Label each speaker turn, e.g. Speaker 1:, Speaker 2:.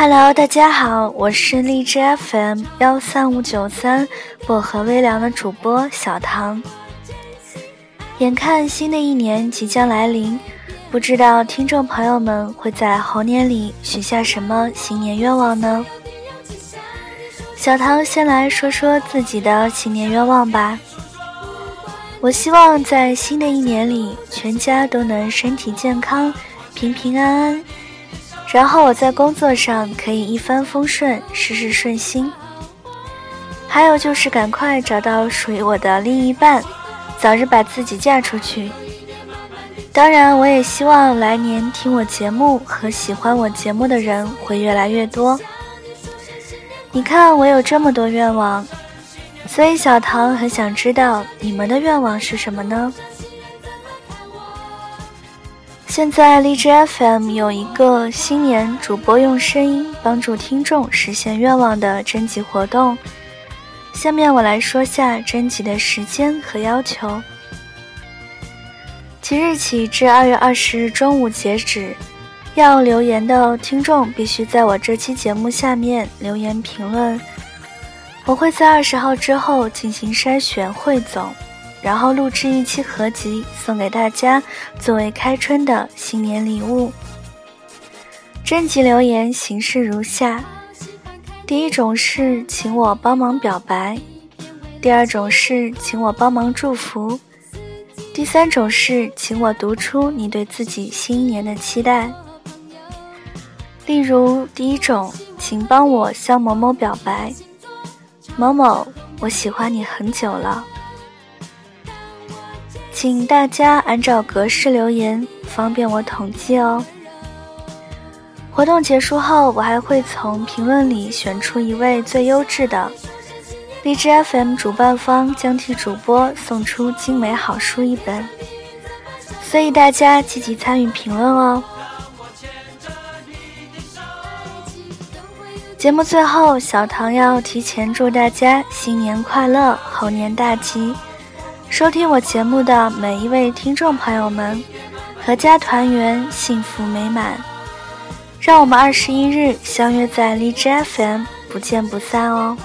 Speaker 1: Hello，大家好，我是荔枝 FM 幺三五九三薄荷微凉的主播小唐。眼看新的一年即将来临，不知道听众朋友们会在猴年里许下什么新年愿望呢？小唐先来说说自己的新年愿望吧。我希望在新的一年里，全家都能身体健康、平平安安。然后我在工作上可以一帆风顺，事事顺心。还有就是赶快找到属于我的另一半，早日把自己嫁出去。当然，我也希望来年听我节目和喜欢我节目的人会越来越多。你看，我有这么多愿望，所以小唐很想知道你们的愿望是什么呢？现在荔枝 FM 有一个新年主播用声音帮助听众实现愿望的征集活动，下面我来说下征集的时间和要求。即日起至二月二十日中午截止，要留言的听众必须在我这期节目下面留言评论，我会在二十号之后进行筛选汇总。然后录制一期合集送给大家，作为开春的新年礼物。征集留言形式如下：第一种是请我帮忙表白，第二种是请我帮忙祝福，第三种是请我读出你对自己新年的期待。例如，第一种，请帮我向某某表白，某某，我喜欢你很久了。请大家按照格式留言，方便我统计哦。活动结束后，我还会从评论里选出一位最优质的，荔枝 FM 主办方将替主播送出精美好书一本，所以大家积极参与评论哦。节目最后，小唐要提前祝大家新年快乐，猴年大吉。收听我节目的每一位听众朋友们，阖家团圆，幸福美满。让我们二十一日相约在荔枝 FM，不见不散哦。